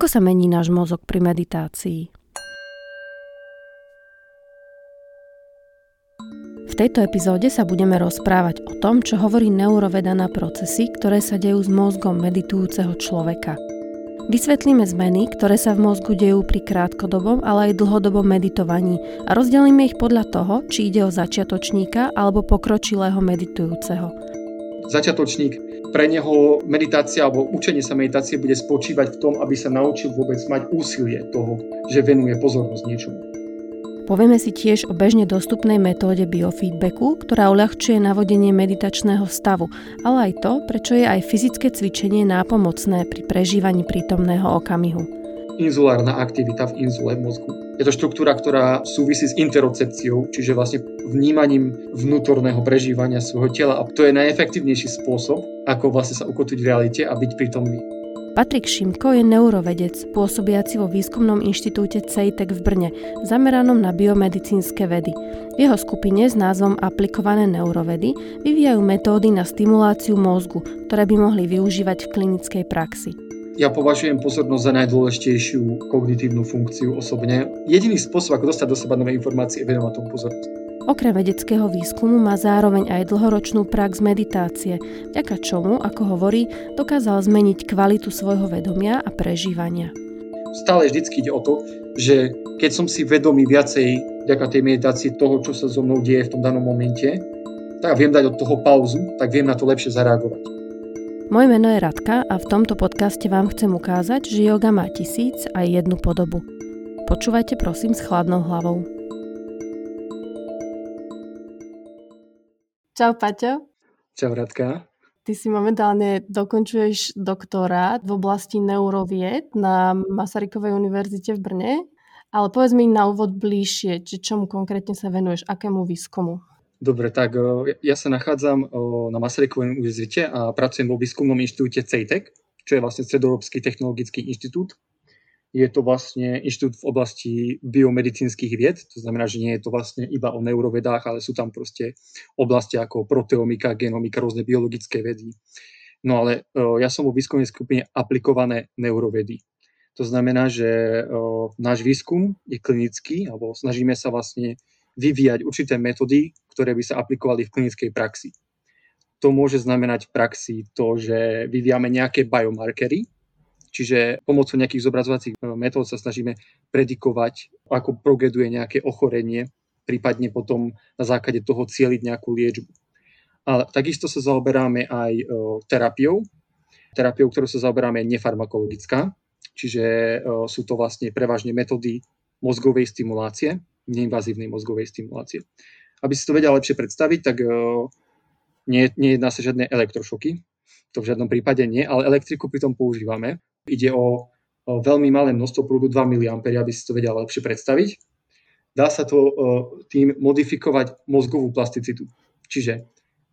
Ako sa mení náš mozog pri meditácii? V tejto epizóde sa budeme rozprávať o tom, čo hovorí neuroveda na procesy, ktoré sa dejú s mozgom meditujúceho človeka. Vysvetlíme zmeny, ktoré sa v mozgu dejú pri krátkodobom, ale aj dlhodobom meditovaní a rozdelíme ich podľa toho, či ide o začiatočníka alebo pokročilého meditujúceho. Začiatočník, pre neho meditácia alebo učenie sa meditácie bude spočívať v tom, aby sa naučil vôbec mať úsilie toho, že venuje pozornosť niečomu. Povieme si tiež o bežne dostupnej metóde biofeedbacku, ktorá uľahčuje navodenie meditačného stavu, ale aj to, prečo je aj fyzické cvičenie nápomocné pri prežívaní prítomného okamihu. Inzulárna aktivita v inzule v mozgu. Je to štruktúra, ktorá súvisí s interocepciou, čiže vlastne vnímaním vnútorného prežívania svojho tela a to je najefektívnejší spôsob, ako vlastne sa ukotviť v realite a byť prítomný. Patrik Šimko je neurovedec, pôsobiaci vo výskumnom inštitúte CEITEC v Brne, zameranom na biomedicínske vedy. V jeho skupine s názvom Aplikované neurovedy vyvíjajú metódy na stimuláciu mozgu, ktoré by mohli využívať v klinickej praxi. Ja považujem pozornosť za najdôležitejšiu kognitívnu funkciu osobne. Jediný spôsob, ako dostať do seba nové informácie, je venovať tomu pozornosť. Okrem vedeckého výskumu má zároveň aj dlhoročnú prax meditácie, vďaka čomu, ako hovorí, dokázal zmeniť kvalitu svojho vedomia a prežívania. Stále vždycky ide o to, že keď som si vedomý viacej vďaka tej meditácii toho, čo sa so mnou deje v tom danom momente, tak viem dať od toho pauzu, tak viem na to lepšie zareagovať. Moje meno je Radka a v tomto podcaste vám chcem ukázať, že yoga má tisíc a jednu podobu. Počúvajte prosím s chladnou hlavou. Čau, Paťo. Čau, Radka. Ty si momentálne dokončuješ doktorát v oblasti neurovied na Masarykovej univerzite v Brne, ale povedz mi na úvod bližšie, či čomu konkrétne sa venuješ, akému výskumu? Dobre, tak ja sa nachádzam na Masarykovej univerzite a pracujem vo výskumnom inštitúte CEITEC, čo je vlastne Stredoeurópsky technologický inštitút je to vlastne inštitút v oblasti biomedicínskych vied, to znamená, že nie je to vlastne iba o neurovedách, ale sú tam proste oblasti ako proteomika, genomika, rôzne biologické vedy. No ale ja som vo výskumnej skupine aplikované neurovedy. To znamená, že náš výskum je klinický, alebo snažíme sa vlastne vyvíjať určité metódy, ktoré by sa aplikovali v klinickej praxi. To môže znamenať v praxi to, že vyvíjame nejaké biomarkery, Čiže pomocou nejakých zobrazovacích e, metód sa snažíme predikovať, ako progreduje nejaké ochorenie, prípadne potom na základe toho cieliť nejakú liečbu. Ale takisto sa zaoberáme aj e, terapiou. Terapiou, ktorú sa zaoberáme, je nefarmakologická, čiže e, sú to vlastne prevažne metódy mozgovej stimulácie, neinvazívnej mozgovej stimulácie. Aby si to vedel lepšie predstaviť, tak nie, nejedná sa žiadne elektrošoky, to v žiadnom prípade nie, ale elektriku pritom používame. Ide o, o veľmi malé množstvo prúdu, 2 mA, aby si to vedel lepšie predstaviť. Dá sa to o, tým modifikovať mozgovú plasticitu. Čiže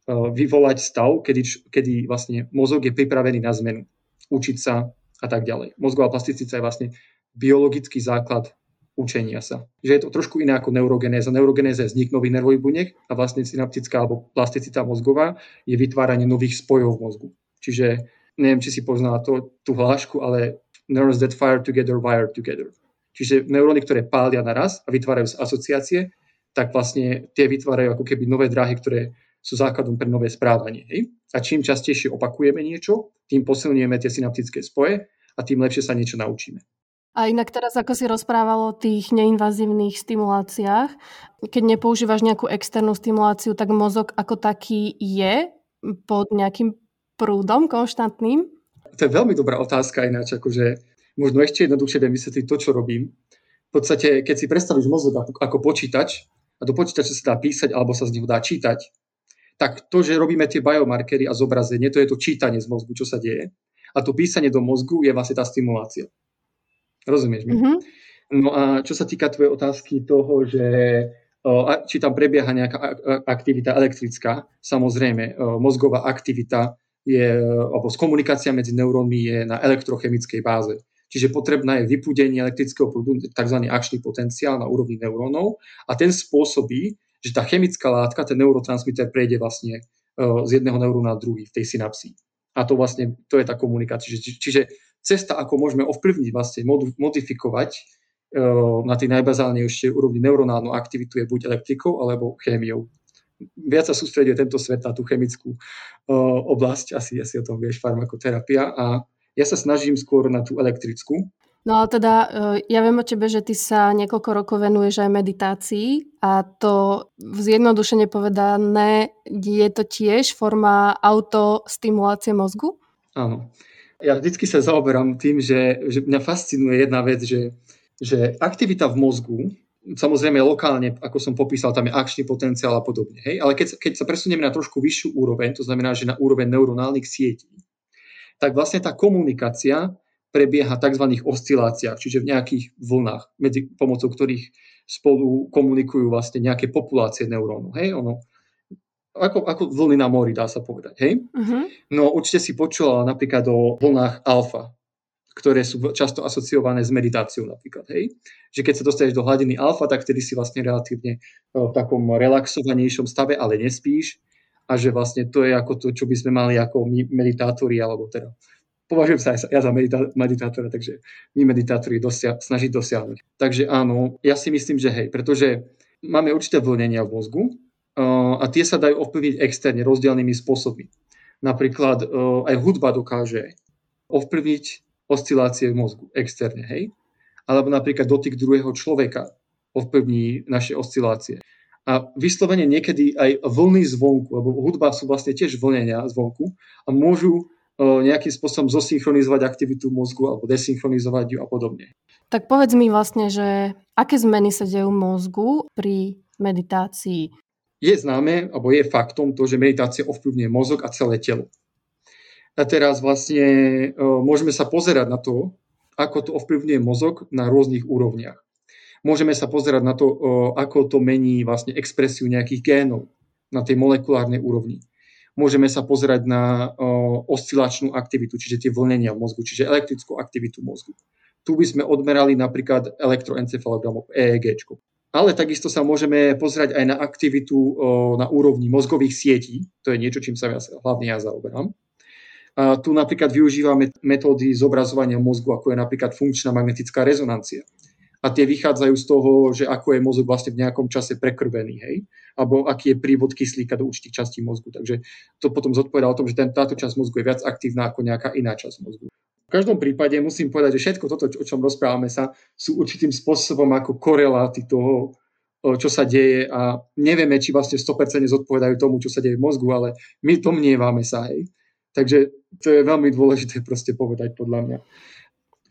vyvolať stav, kedy, kedy vlastne mozog je pripravený na zmenu, učiť sa a tak ďalej. Mozgová plasticita je vlastne biologický základ učenia sa. Že je to trošku iné ako neurogenéza. Neurogenéza je vznik nových nervových buniek a vlastne synaptická alebo plasticita mozgová je vytváranie nových spojov v mozgu. Čiže neviem, či si poznala to, tú hlášku, ale neurons that fire together wire together. Čiže neuróny, ktoré pália naraz a vytvárajú asociácie, tak vlastne tie vytvárajú ako keby nové dráhy, ktoré sú základom pre nové správanie. Hej? A čím častejšie opakujeme niečo, tým posilňujeme tie synaptické spoje a tým lepšie sa niečo naučíme. A inak teraz, ako si rozprával o tých neinvazívnych stimuláciách, keď nepoužívaš nejakú externú stimuláciu, tak mozog ako taký je pod nejakým prúdom konštantným? To je veľmi dobrá otázka ináč, akože možno ešte jednoduchšie viem vysvetliť to, čo robím. V podstate, keď si predstavíš mozog ako počítač a do počítača sa dá písať alebo sa z neho dá čítať, tak to, že robíme tie biomarkery a zobrazenie, to je to čítanie z mozgu, čo sa deje. A to písanie do mozgu je vlastne tá stimulácia. Rozumieš mi? Mm-hmm. No a čo sa týka tvojej otázky toho, že či tam prebieha nejaká aktivita elektrická, samozrejme, mozgová aktivita je, alebo komunikácia medzi neurónmi je na elektrochemickej báze. Čiže potrebná je vypúdenie elektrického prúdu, tzv. akčný potenciál na úrovni neurónov a ten spôsobí, že tá chemická látka, ten neurotransmiter prejde vlastne z jedného neuróna na druhý v tej synapsii. A to vlastne, to je tá komunikácia. Čiže, čiže cesta, ako môžeme ovplyvniť, vlastne modifikovať na tej najbazálnejšej úrovni neuronálnu aktivitu je buď elektrikou alebo chémiou. Viac sa sústreduje tento svet na tú chemickú oblasť, asi, asi o tom vieš, farmakoterapia a ja sa snažím skôr na tú elektrickú. No ale teda ja viem o tebe, že ty sa niekoľko rokov venuješ aj meditácii a to zjednodušene povedané je to tiež forma autostimulácie mozgu? Áno. Ja vždycky sa zaoberám tým, že, že mňa fascinuje jedna vec, že že aktivita v mozgu, samozrejme lokálne, ako som popísal, tam je akčný potenciál a podobne. Hej? Ale keď, keď sa presunieme na trošku vyššiu úroveň, to znamená, že na úroveň neuronálnych sietí, tak vlastne tá komunikácia prebieha v tzv. osciláciách, čiže v nejakých vlnách, medzi pomocou ktorých spolu komunikujú vlastne nejaké populácie neurónov. Hej? Ono, ako, ako vlny na mori, dá sa povedať. Hej? Uh-huh. No určite si počula napríklad o vlnách alfa, ktoré sú často asociované s meditáciou napríklad. Hej? Že keď sa dostaneš do hladiny alfa, tak vtedy si vlastne relatívne v takom relaxovanejšom stave, ale nespíš a že vlastne to je ako to, čo by sme mali ako my meditátori, alebo teda považujem sa aj ja za medita- meditátora, takže my meditátori dosia- snažiť dosiahnuť. Takže áno, ja si myslím, že hej, pretože máme určité vlnenia v mozgu a tie sa dajú ovplyvniť externe rozdielnymi spôsobmi. Napríklad uh, aj hudba dokáže ovplyvniť oscilácie v mozgu externe, hej? Alebo napríklad dotyk druhého človeka ovplyvní naše oscilácie. A vyslovene niekedy aj vlny zvonku, lebo hudba sú vlastne tiež vlnenia zvonku a môžu nejakým spôsobom zosynchronizovať aktivitu mozgu alebo desynchronizovať ju a podobne. Tak povedz mi vlastne, že aké zmeny sa dejú mozgu pri meditácii? Je známe, alebo je faktom to, že meditácia ovplyvňuje mozog a celé telo. A teraz vlastne e, môžeme sa pozerať na to, ako to ovplyvňuje mozog na rôznych úrovniach. Môžeme sa pozerať na to, e, ako to mení vlastne expresiu nejakých génov na tej molekulárnej úrovni. Môžeme sa pozerať na e, oscilačnú aktivitu, čiže tie vlnenia v mozgu, čiže elektrickú aktivitu mozgu. Tu by sme odmerali napríklad elektroencefalogramom EEG. Ale takisto sa môžeme pozerať aj na aktivitu na úrovni mozgových sietí, to je niečo, čím sa ja, hlavne ja zaoberám a tu napríklad využívame metódy zobrazovania mozgu, ako je napríklad funkčná magnetická rezonancia. A tie vychádzajú z toho, že ako je mozog vlastne v nejakom čase prekrvený, hej? Alebo aký je prívod kyslíka do určitých častí mozgu. Takže to potom zodpovedá o tom, že ten, táto časť mozgu je viac aktívna ako nejaká iná časť mozgu. V každom prípade musím povedať, že všetko toto, o čom rozprávame sa, sú určitým spôsobom ako koreláty toho, čo sa deje a nevieme, či vlastne 100% zodpovedajú tomu, čo sa deje v mozgu, ale my domnievame sa, hej. Takže to je veľmi dôležité proste povedať podľa mňa.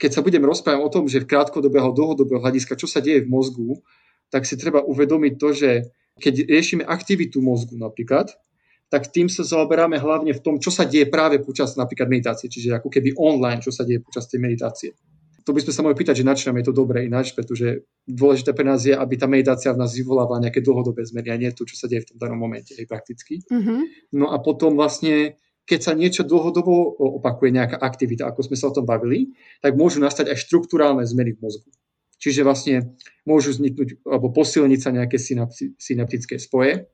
Keď sa budem rozprávať o tom, že v krátkodobého, dlhodobého hľadiska, čo sa deje v mozgu, tak si treba uvedomiť to, že keď riešime aktivitu mozgu napríklad, tak tým sa zaoberáme hlavne v tom, čo sa deje práve počas napríklad meditácie, čiže ako keby online, čo sa deje počas tej meditácie. To by sme sa mohli pýtať, že na čo nám je to dobré ináč, pretože dôležité pre nás je, aby tá meditácia v nás vyvolávala nejaké dlhodobé zmeny a nie to, čo sa deje v tom danom momente, aj prakticky. Mm-hmm. No a potom vlastne keď sa niečo dlhodobo opakuje, nejaká aktivita, ako sme sa o tom bavili, tak môžu nastať aj štruktúrálne zmeny v mozgu. Čiže vlastne môžu vzniknúť alebo posilniť sa nejaké synaptické spoje.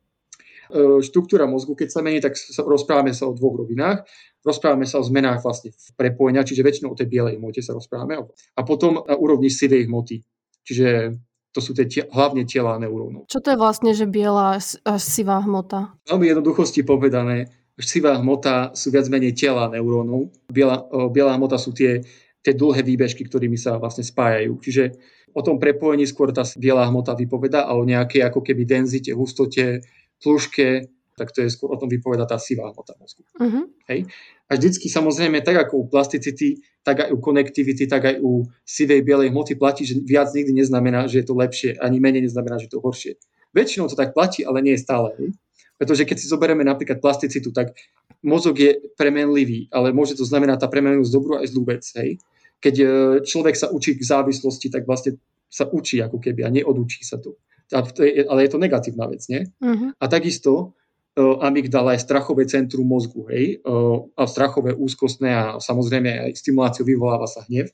E, štruktúra mozgu, keď sa mení, tak rozprávame sa o dvoch rovinách. Rozprávame sa o zmenách vlastne v prepojenia, čiže väčšinou o tej bielej hmote sa rozprávame. A potom na úrovni sivej hmoty. Čiže to sú tie tie, hlavne tela neurónov. Čo to je vlastne, že biela sivá hmota? Veľmi jednoduchosti povedané, sivá hmota sú viac menej tela neurónov. Biela, biela hmota sú tie, tie dlhé výbežky, ktorými sa vlastne spájajú. Čiže o tom prepojení skôr tá biela hmota vypoveda a o nejakej ako keby denzite, hustote, pluške, tak to je skôr o tom vypoveda tá sivá hmota mozgu. Uh-huh. Hej? A vždycky samozrejme, tak ako u plasticity, tak aj u konektivity, tak aj u sivej bielej hmoty platí, že viac nikdy neznamená, že je to lepšie, ani menej neznamená, že je to horšie. Väčšinou to tak platí, ale nie je stále. Hej? Pretože keď si zoberieme napríklad plasticitu, tak mozog je premenlivý, ale môže to znamenať tá premenlivosť dobrú aj zlú vec. Hej? Keď e, človek sa učí k závislosti, tak vlastne sa učí ako keby a neodučí sa to. Ale je to negatívna vec, nie? Uh-huh. A takisto uh, amygdala je strachové centrum mozgu, hej? Uh, a strachové, úzkostné a samozrejme aj stimuláciu vyvoláva sa hnev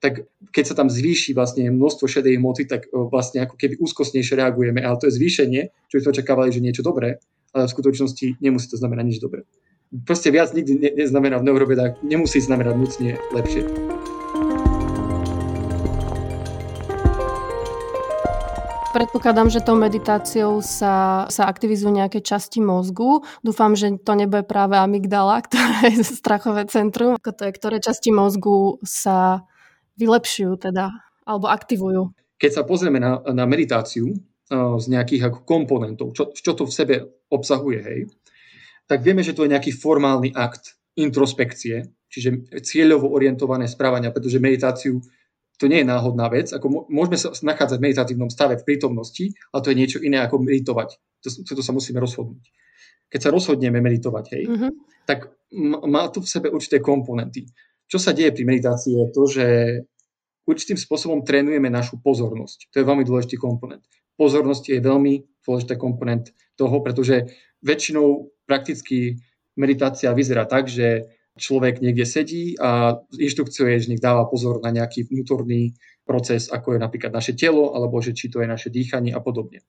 tak keď sa tam zvýši vlastne množstvo šedej hmoty, tak vlastne ako keby úzkostnejšie reagujeme, ale to je zvýšenie, čo by sme očakávali, že niečo dobré, ale v skutočnosti nemusí to znamenať nič dobré. Proste viac nikdy ne, neznamená v neurovedách, nemusí znamenať nutne lepšie. Predpokladám, že tou meditáciou sa, sa aktivizujú nejaké časti mozgu. Dúfam, že to nebude práve amygdala, ktoré je strachové centrum. Ako to je, ktoré časti mozgu sa vylepšujú teda, alebo aktivujú. Keď sa pozrieme na, na meditáciu uh, z nejakých ako komponentov, čo, čo to v sebe obsahuje, hej, tak vieme, že to je nejaký formálny akt introspekcie, čiže cieľovo orientované správania, pretože meditáciu to nie je náhodná vec. Ako môžeme sa nachádzať v meditatívnom stave v prítomnosti, ale to je niečo iné ako meditovať. To, to sa musíme rozhodnúť. Keď sa rozhodneme meditovať, hej, mm-hmm. tak má to v sebe určité komponenty. Čo sa deje pri meditácii je to, že určitým spôsobom trénujeme našu pozornosť. To je veľmi dôležitý komponent. Pozornosť je veľmi dôležitý komponent toho, pretože väčšinou prakticky meditácia vyzerá tak, že človek niekde sedí a inštrukciou je, že nech dáva pozor na nejaký vnútorný proces, ako je napríklad naše telo, alebo že či to je naše dýchanie a podobne.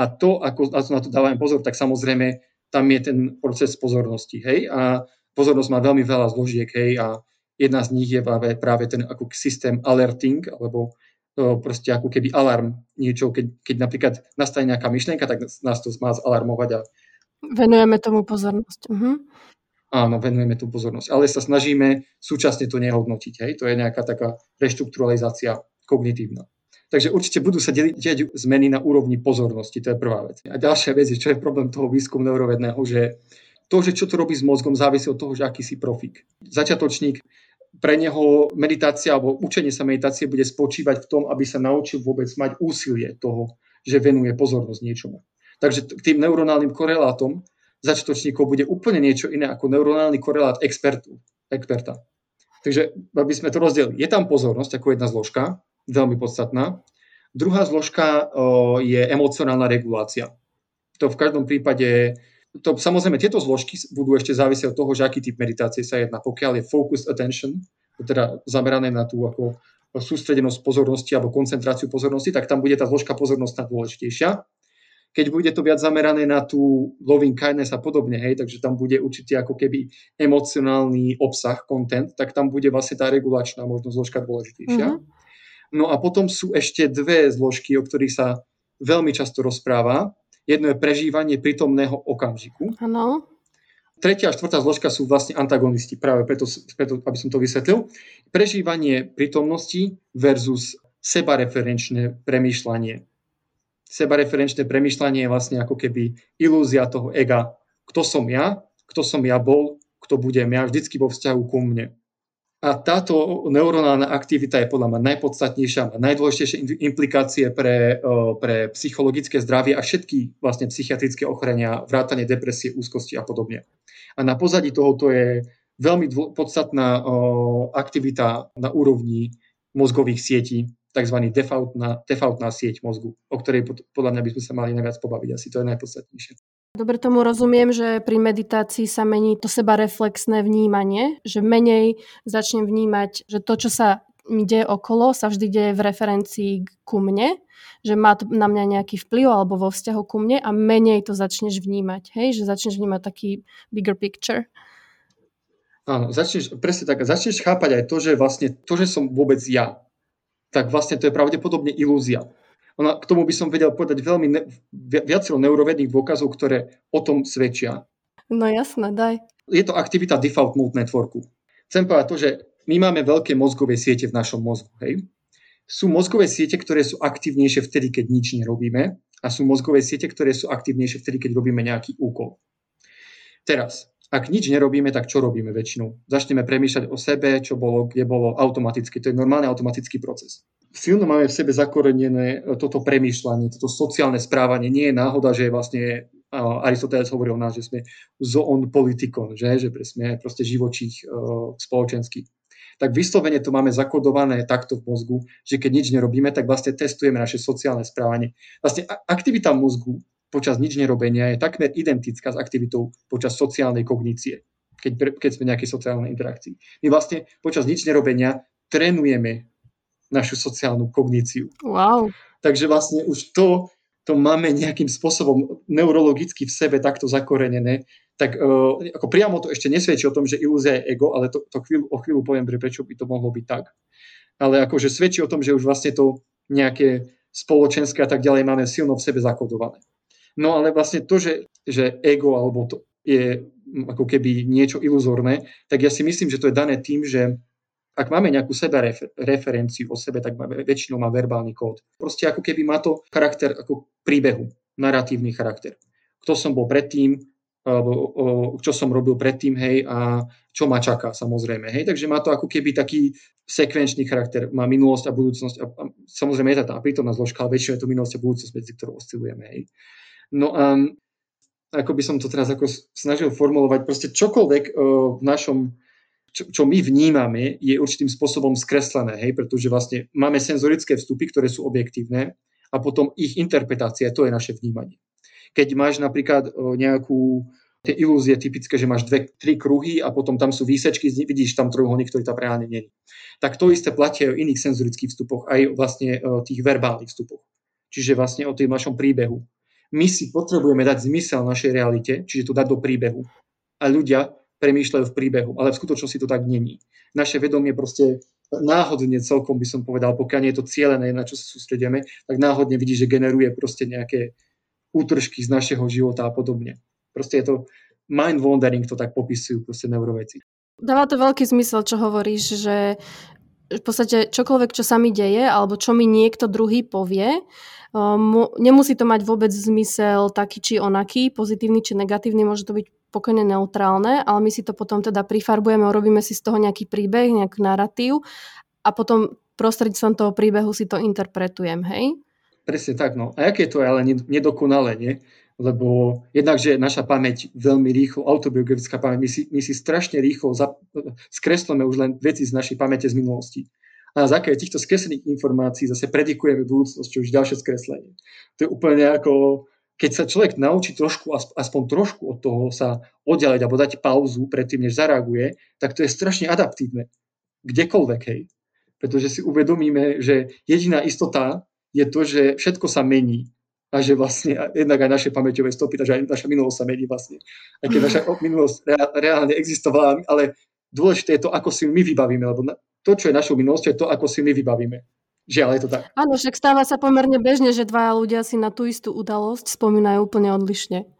A to, ako na to dávame pozor, tak samozrejme tam je ten proces pozornosti, hej, a pozornosť má veľmi veľa zložiek, hej, a jedna z nich je práve, práve ten ako systém alerting, alebo to proste ako keby alarm niečo, keď, keď napríklad nastane nejaká myšlienka, tak nás to má zalarmovať a Venujeme tomu pozornosť. Uh-huh áno, venujeme tú pozornosť. Ale sa snažíme súčasne to nehodnotiť. Hej? To je nejaká taká reštrukturalizácia kognitívna. Takže určite budú sa diať zmeny na úrovni pozornosti, to je prvá vec. A ďalšia vec je, čo je problém toho výskumu neurovedného, že to, že čo to robí s mozgom, závisí od toho, že aký si profík. Začiatočník, pre neho meditácia alebo učenie sa meditácie bude spočívať v tom, aby sa naučil vôbec mať úsilie toho, že venuje pozornosť niečomu. Takže k tým neuronálnym korelátom začiatočníkov bude úplne niečo iné ako neuronálny korelát expertu, experta. Takže aby sme to rozdelili, je tam pozornosť ako jedna zložka, veľmi podstatná. Druhá zložka o, je emocionálna regulácia. To v každom prípade, to, samozrejme tieto zložky budú ešte závisieť od toho, že aký typ meditácie sa jedná. Pokiaľ je focused attention, teda zamerané na tú ako sústredenosť pozornosti alebo koncentráciu pozornosti, tak tam bude tá zložka pozornostná dôležitejšia keď bude to viac zamerané na tú loving kindness a podobne, hej, takže tam bude určite ako keby emocionálny obsah, content, tak tam bude vlastne tá regulačná možno zložka dôležitejšia. Mm-hmm. No a potom sú ešte dve zložky, o ktorých sa veľmi často rozpráva. Jedno je prežívanie prítomného okamžiku. Ano. Tretia a štvrtá zložka sú vlastne antagonisti, práve preto, preto, aby som to vysvetlil. Prežívanie prítomnosti versus sebareferenčné premýšľanie sebareferenčné premyšľanie je vlastne ako keby ilúzia toho ega. Kto som ja, kto som ja bol, kto budem ja, vždycky vo vzťahu ku mne. A táto neuronálna aktivita je podľa mňa najpodstatnejšia najdôležitejšie implikácie pre, pre psychologické zdravie a všetky vlastne psychiatrické ochorenia, vrátanie depresie, úzkosti a podobne. A na pozadí tohoto je veľmi podstatná aktivita na úrovni mozgových sietí, tzv. defaultná, defaultná sieť mozgu, o ktorej podľa mňa by sme sa mali najviac pobaviť. Asi to je najpodstatnejšie. Dobre tomu rozumiem, že pri meditácii sa mení to seba reflexné vnímanie, že menej začnem vnímať, že to, čo sa mi deje okolo, sa vždy deje v referencii ku mne, že má to na mňa nejaký vplyv alebo vo vzťahu ku mne a menej to začneš vnímať, hej? že začneš vnímať taký bigger picture. Áno, začneš, presne tak, začneš chápať aj to, že vlastne to, že som vôbec ja, tak vlastne to je pravdepodobne ilúzia. Ona, k tomu by som vedel povedať veľmi ne, viacero neurovedných dôkazov, ktoré o tom svedčia. No jasné, daj. Je to aktivita default mode networku. Chcem povedať to, že my máme veľké mozgové siete v našom mozgu. Hej? Sú mozgové siete, ktoré sú aktívnejšie vtedy, keď nič nerobíme a sú mozgové siete, ktoré sú aktívnejšie vtedy, keď robíme nejaký úkol. Teraz, ak nič nerobíme, tak čo robíme väčšinou? Začneme premýšľať o sebe, čo bolo, kde bolo automaticky. To je normálny automatický proces. Silno máme v sebe zakorenené e, toto premýšľanie, toto sociálne správanie. Nie je náhoda, že vlastne Aristoteles hovoril o nás, že sme zoon politikon, že, že sme proste živočích uh, spoločenský. Tak vyslovene to máme zakodované takto v mozgu, že keď nič nerobíme, tak vlastne testujeme naše sociálne správanie. Vlastne aktivita mozgu počas nič nerobenia je takmer identická s aktivitou počas sociálnej kognície, keď, keď sme v nejakej sociálnej interakcii. My vlastne počas nič nerobenia trénujeme našu sociálnu kogníciu. Wow. Takže vlastne už to, to máme nejakým spôsobom neurologicky v sebe takto zakorenené, tak uh, ako priamo to ešte nesvedčí o tom, že ilúzia je ego, ale to, to chvíľu, o chvíľu poviem, prečo by to mohlo byť tak. Ale akože svedčí o tom, že už vlastne to nejaké spoločenské a tak ďalej máme silno v sebe zakodované. No ale vlastne to, že, že ego alebo to je ako keby niečo iluzórne, tak ja si myslím, že to je dané tým, že ak máme nejakú seba refer- referenciu o sebe, tak máme, väčšinou má verbálny kód. Proste ako keby má to charakter ako príbehu, narratívny charakter. Kto som bol predtým, alebo o, čo som robil predtým, hej, a čo ma čaká, samozrejme, hej. Takže má to ako keby taký sekvenčný charakter, má minulosť a budúcnosť a, a samozrejme je to tá prítomná zložka, ale väčšinou je to minulosť a budúcnosť, medzi ktorou oscilujeme, hej. No a ako by som to teraz ako snažil formulovať, proste čokoľvek o, v našom čo, čo my vnímame, je určitým spôsobom skreslené, hej, pretože vlastne máme senzorické vstupy, ktoré sú objektívne a potom ich interpretácia, to je naše vnímanie. Keď máš napríklad nejakú tie ilúzie typické, že máš dve, tri kruhy a potom tam sú výsečky, vidíš tam trojuholník, ktorý tam reálne nie Tak to isté platí aj o iných senzorických vstupoch, aj vlastne o tých verbálnych vstupoch. Čiže vlastne o tým našom príbehu. My si potrebujeme dať zmysel našej realite, čiže to dať do príbehu. A ľudia premýšľajú v príbehu, ale v skutočnosti to tak není. Naše vedomie proste náhodne celkom by som povedal, pokiaľ nie je to cieľené, na čo sa sústredíme, tak náhodne vidí, že generuje proste nejaké útržky z našeho života a podobne. Proste je to mind wandering, to tak popisujú proste neuroveci. Dáva to veľký zmysel, čo hovoríš, že v podstate čokoľvek, čo sa mi deje, alebo čo mi niekto druhý povie, um, nemusí to mať vôbec zmysel taký či onaký, pozitívny či negatívny, môže to byť pokojne neutrálne, ale my si to potom teda prifarbujeme, urobíme si z toho nejaký príbeh, nejaký narratív a potom prostredníctvom toho príbehu si to interpretujem, hej? Presne tak, no. A aké to je ale nedokonalé, nie? Lebo jednak, že naša pamäť veľmi rýchlo, autobiografická pamäť, my si, my si strašne rýchlo za, skreslíme už len veci z našej pamäte z minulosti. A na základe týchto skreslených informácií zase predikujeme budúcnosť, čo už ďalšie skreslenie. To je úplne ako, keď sa človek naučí trošku, aspoň trošku od toho sa oddeliť alebo dať pauzu predtým, než zareaguje, tak to je strašne adaptívne. Kdekoľvek, hej. Pretože si uvedomíme, že jediná istota je to, že všetko sa mení a že vlastne jednak aj naše pamäťové stopy, takže aj naša minulosť sa mení vlastne. Aj keď naša minulosť reálne existovala, ale dôležité je to, ako si my vybavíme, lebo to, čo je našou minulosťou, je to, ako si my vybavíme. Žiaľ, je to tak. Áno, však stáva sa pomerne bežne, že dvaja ľudia si na tú istú udalosť spomínajú úplne odlišne.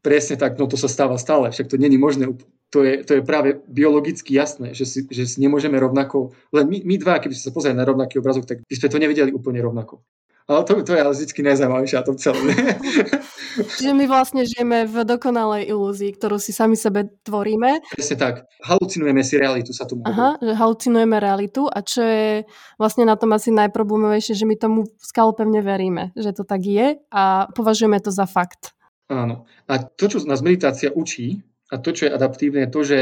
Presne tak, no to sa stáva stále, však to není možné. To je, to je práve biologicky jasné, že si, že si nemôžeme rovnako, len my, my dva, keby sme sa pozreli na rovnaký obrazok, tak by sme to nevedeli úplne rovnako. Ale to, to je ale vždy najzaujímavejšie a to celé. Čiže my vlastne žijeme v dokonalej ilúzii, ktorú si sami sebe tvoríme. Presne tak. Halucinujeme si realitu, sa tomu Aha, že halucinujeme realitu a čo je vlastne na tom asi najproblémovejšie, že my tomu skalopevne veríme, že to tak je a považujeme to za fakt. Áno. A to, čo nás meditácia učí, a to, čo je adaptívne, je to, že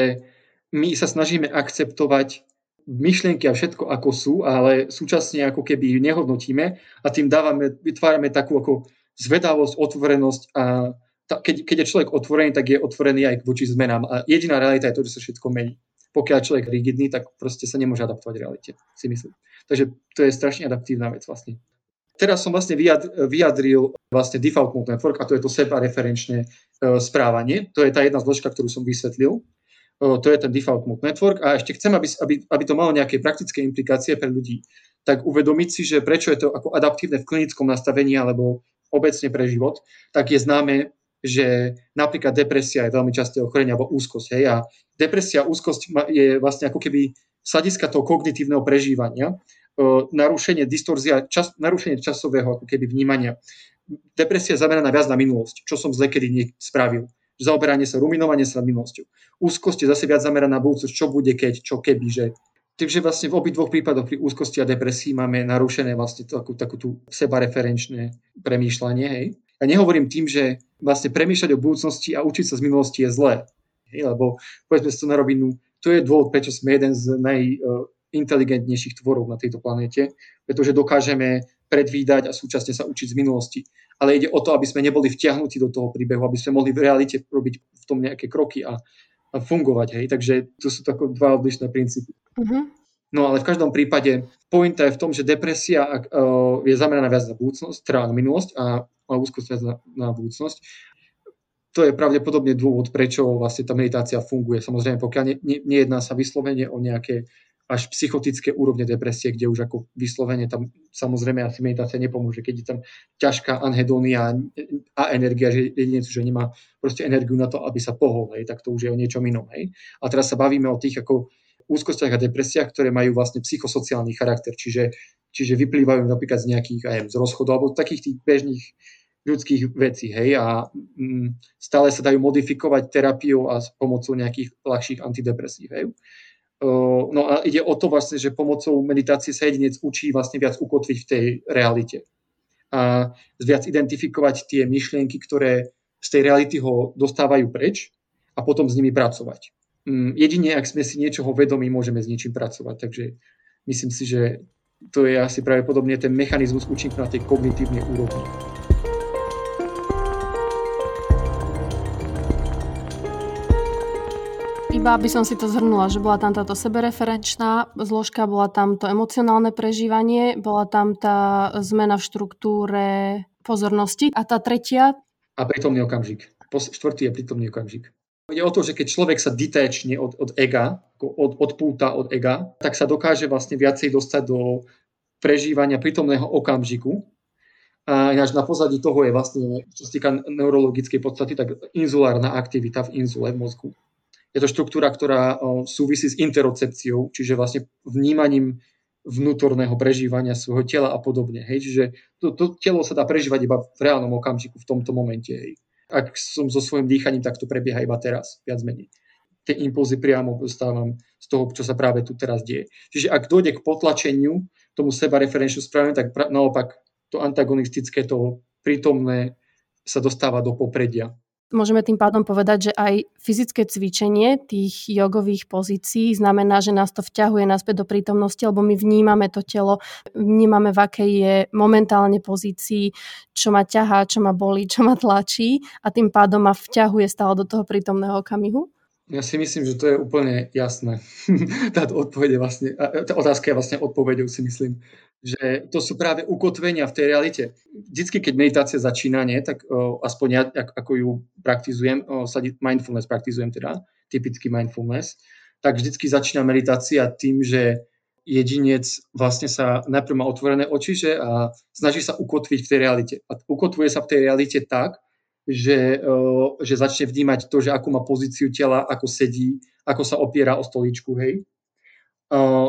my sa snažíme akceptovať myšlienky a všetko ako sú, ale súčasne ako keby nehodnotíme a tým dávame, vytvárame takú ako zvedavosť, otvorenosť a ta, keď, keď je človek otvorený, tak je otvorený aj voči zmenám. A jediná realita je to, že sa všetko mení. Pokiaľ je človek rigidný, tak proste sa nemôže adaptovať realite, si myslím. Takže to je strašne adaptívna vec vlastne. Teraz som vlastne vyjadril vlastne default mode network a to je to seba referenčné uh, správanie. To je tá jedna zložka, ktorú som vysvetlil. To je ten default mode network a ešte chcem, aby, aby, aby to malo nejaké praktické implikácie pre ľudí. Tak uvedomiť si, že prečo je to ako adaptívne v klinickom nastavení alebo obecne pre život, tak je známe, že napríklad depresia je veľmi časté ochorenie alebo úzkosť. Hej? A depresia úzkosť je vlastne ako keby sladiska toho kognitívneho prežívania, narušenie distorzia, čas, narušenie časového ako keby vnímania. Depresia zameraná viac na minulosť, čo som zle kedy spravil. Zaoberanie sa, ruminovanie sa minulosťou. Úzkosť je zase viac zameraná na budúcnosť, čo bude keď, čo keby, že Takže vlastne v obidvoch prípadoch pri úzkosti a depresii máme narušené vlastne takú, takú tú sebareferenčné premýšľanie. Hej. Ja nehovorím tým, že vlastne premýšľať o budúcnosti a učiť sa z minulosti je zlé. Hej, lebo povedzme si to na rovinu, to je dôvod, prečo sme jeden z najinteligentnejších tvorov na tejto planéte, pretože dokážeme predvídať a súčasne sa učiť z minulosti. Ale ide o to, aby sme neboli vtiahnutí do toho príbehu, aby sme mohli v realite robiť v tom nejaké kroky a fungovať. Hej? Takže to sú tako dva odlišné princípy. Uh-huh. No ale v každom prípade pointa je v tom, že depresia uh, je zameraná viac na budúcnosť, teda na minulosť a, a úzkosť viac na, na budúcnosť. To je pravdepodobne dôvod, prečo vlastne tá meditácia funguje. Samozrejme, pokiaľ ne, ne, nejedná sa vyslovene o nejaké až psychotické úrovne depresie, kde už ako vyslovene tam samozrejme asi meditácia nepomôže, keď je tam ťažká anhedonia a energia, že jedinec že nemá proste energiu na to, aby sa pohol, hej, tak to už je o niečom inom. Hej. A teraz sa bavíme o tých ako úzkostiach a depresiách, ktoré majú vlastne psychosociálny charakter, čiže, čiže vyplývajú napríklad z nejakých aj z rozchodov alebo takých tých bežných ľudských vecí, hej, a mm, stále sa dajú modifikovať terapiou a s pomocou nejakých ľahších antidepresív, hej. No a ide o to vlastne, že pomocou meditácie sa jedinec učí vlastne viac ukotviť v tej realite. A viac identifikovať tie myšlienky, ktoré z tej reality ho dostávajú preč a potom s nimi pracovať. Um, jedine, ak sme si niečoho vedomí, môžeme s niečím pracovať. Takže myslím si, že to je asi pravdepodobne ten mechanizmus účinku na tej kognitívnej úrovni. Iba aby som si to zhrnula, že bola tam táto sebereferenčná zložka, bola tam to emocionálne prežívanie, bola tam tá zmena v štruktúre pozornosti a tá tretia? A prítomný okamžik. Štvrtý je prítomný okamžik. Ide o to, že keď človek sa detachne od, od ega, od, od púta od ega, tak sa dokáže vlastne viacej dostať do prežívania prítomného okamžiku. A ináč na pozadí toho je vlastne, čo sa týka neurologickej podstaty, tak inzulárna aktivita v inzule v mozgu je to štruktúra, ktorá súvisí s interocepciou, čiže vlastne vnímaním vnútorného prežívania svojho tela a podobne. Hej. Čiže to, to telo sa dá prežívať iba v reálnom okamžiku, v tomto momente. Hej. Ak som so svojím dýchaním, tak to prebieha iba teraz, viac menej. Tie impulzy priamo dostávam z toho, čo sa práve tu teraz deje. Čiže ak dojde k potlačeniu tomu seba referenčnú správne, tak pra, naopak to antagonistické, to prítomné sa dostáva do popredia. Môžeme tým pádom povedať, že aj fyzické cvičenie tých jogových pozícií znamená, že nás to vťahuje naspäť do prítomnosti, lebo my vnímame to telo, vnímame, v akej je momentálne pozícii, čo ma ťahá, čo ma bolí, čo ma tlačí a tým pádom ma vťahuje stále do toho prítomného okamihu. Ja si myslím, že to je úplne jasné. tá odpoveď vlastne, tá otázka je vlastne odpoveďou, si myslím že to sú práve ukotvenia v tej realite. Vždycky, keď meditácia začína, nie, tak o, aspoň ja, ako ju praktizujem, o, sa mindfulness praktizujem teda, typický mindfulness, tak vždycky začína meditácia tým, že jedinec vlastne sa najprv má otvorené oči že, a snaží sa ukotviť v tej realite. A ukotvuje sa v tej realite tak, že, o, že začne vnímať to, že ako má pozíciu tela, ako sedí, ako sa opiera o stoličku, hej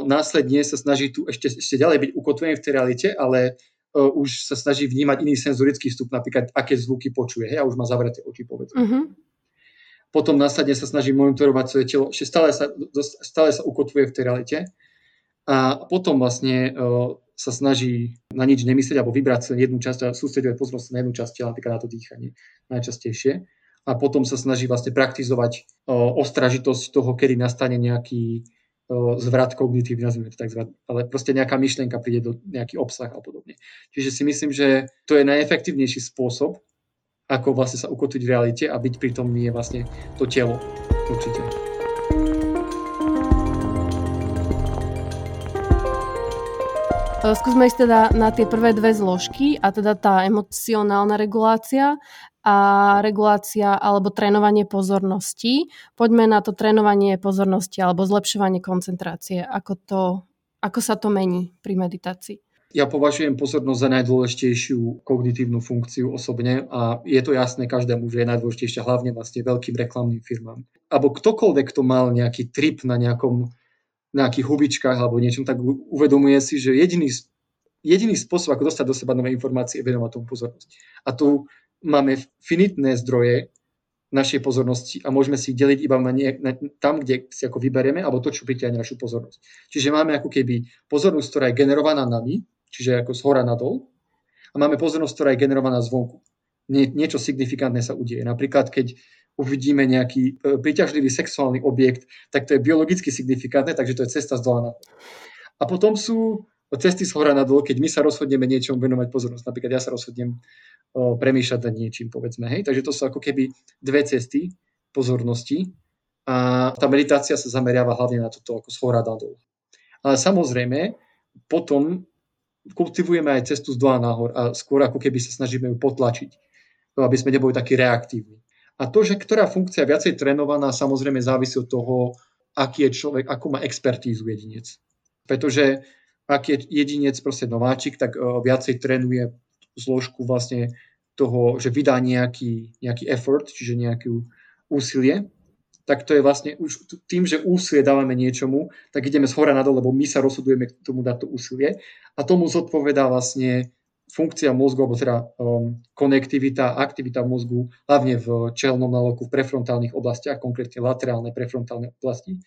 následne sa snaží tu ešte, ešte ďalej byť ukotvený v tej realite, ale uh, už sa snaží vnímať iný senzorický vstup, napríklad aké zvuky počuje, hej, a už má zavreté oči, povedzme. Uh-huh. Potom následne sa snaží monitorovať svoje telo, ešte stále sa, stále sa ukotvuje v tej realite a potom vlastne uh, sa snaží na nič nemyslieť alebo vybrať sa jednu časť a sústredovať pozornosť na jednu časť tela, napríklad na to dýchanie najčastejšie. A potom sa snaží vlastne praktizovať uh, ostražitosť toho, kedy nastane nejaký zvrat kognitívny, nazvime to tak zvrat, ale proste nejaká myšlienka príde do nejaký obsah a podobne. Čiže si myslím, že to je najefektívnejší spôsob, ako vlastne sa ukotviť v realite a byť prítomný je vlastne to telo. Určite. Skúsme ísť teda na tie prvé dve zložky a teda tá emocionálna regulácia a regulácia alebo trénovanie pozornosti. Poďme na to trénovanie pozornosti alebo zlepšovanie koncentrácie. Ako, to, ako sa to mení pri meditácii? Ja považujem pozornosť za najdôležitejšiu kognitívnu funkciu osobne a je to jasné každému, že je najdôležitejšia hlavne vlastne veľkým reklamným firmám. Alebo ktokoľvek, kto mal nejaký trip na nejakom, nejakých hubičkách alebo niečom, tak uvedomuje si, že jediný, jediný spôsob, ako dostať do seba nové informácie, je venovať tomu pozornosť. A tu máme finitné zdroje našej pozornosti a môžeme si ich deliť iba na nie, na, tam, kde si ako vyberieme, alebo to, čo pritiahne našu pozornosť. Čiže máme ako keby pozornosť, ktorá je generovaná nami, čiže ako z hora nadol, a máme pozornosť, ktorá je generovaná zvonku. Nie, niečo signifikantné sa udieje. Napríklad, keď uvidíme nejaký e, príťažlivý sexuálny objekt, tak to je biologicky signifikantné, takže to je cesta z dola A potom sú cesty z hora nadol, keď my sa rozhodneme niečom venovať pozornosť. Napríklad ja sa rozhodnem premýšľať nad niečím, povedzme. Hej? Takže to sú ako keby dve cesty pozornosti a tá meditácia sa zameriava hlavne na toto ako shora nadol. Ale samozrejme, potom kultivujeme aj cestu z dola nahor a skôr ako keby sa snažíme ju potlačiť, aby sme neboli takí reaktívni. A to, že ktorá funkcia je viacej trénovaná, samozrejme závisí od toho, aký je človek, akú má expertízu jedinec. Pretože ak je jedinec proste nováčik, tak viacej trénuje zložku vlastne toho, že vydá nejaký, nejaký effort, čiže nejakú úsilie, tak to je vlastne už tým, že úsilie dávame niečomu, tak ideme z hora nadol, lebo my sa rozhodujeme k tomu dať to úsilie. A tomu zodpovedá vlastne funkcia mozgu, alebo teda um, konektivita, aktivita mozgu, hlavne v čelnom naloku, v prefrontálnych oblastiach, konkrétne laterálne prefrontálne oblasti.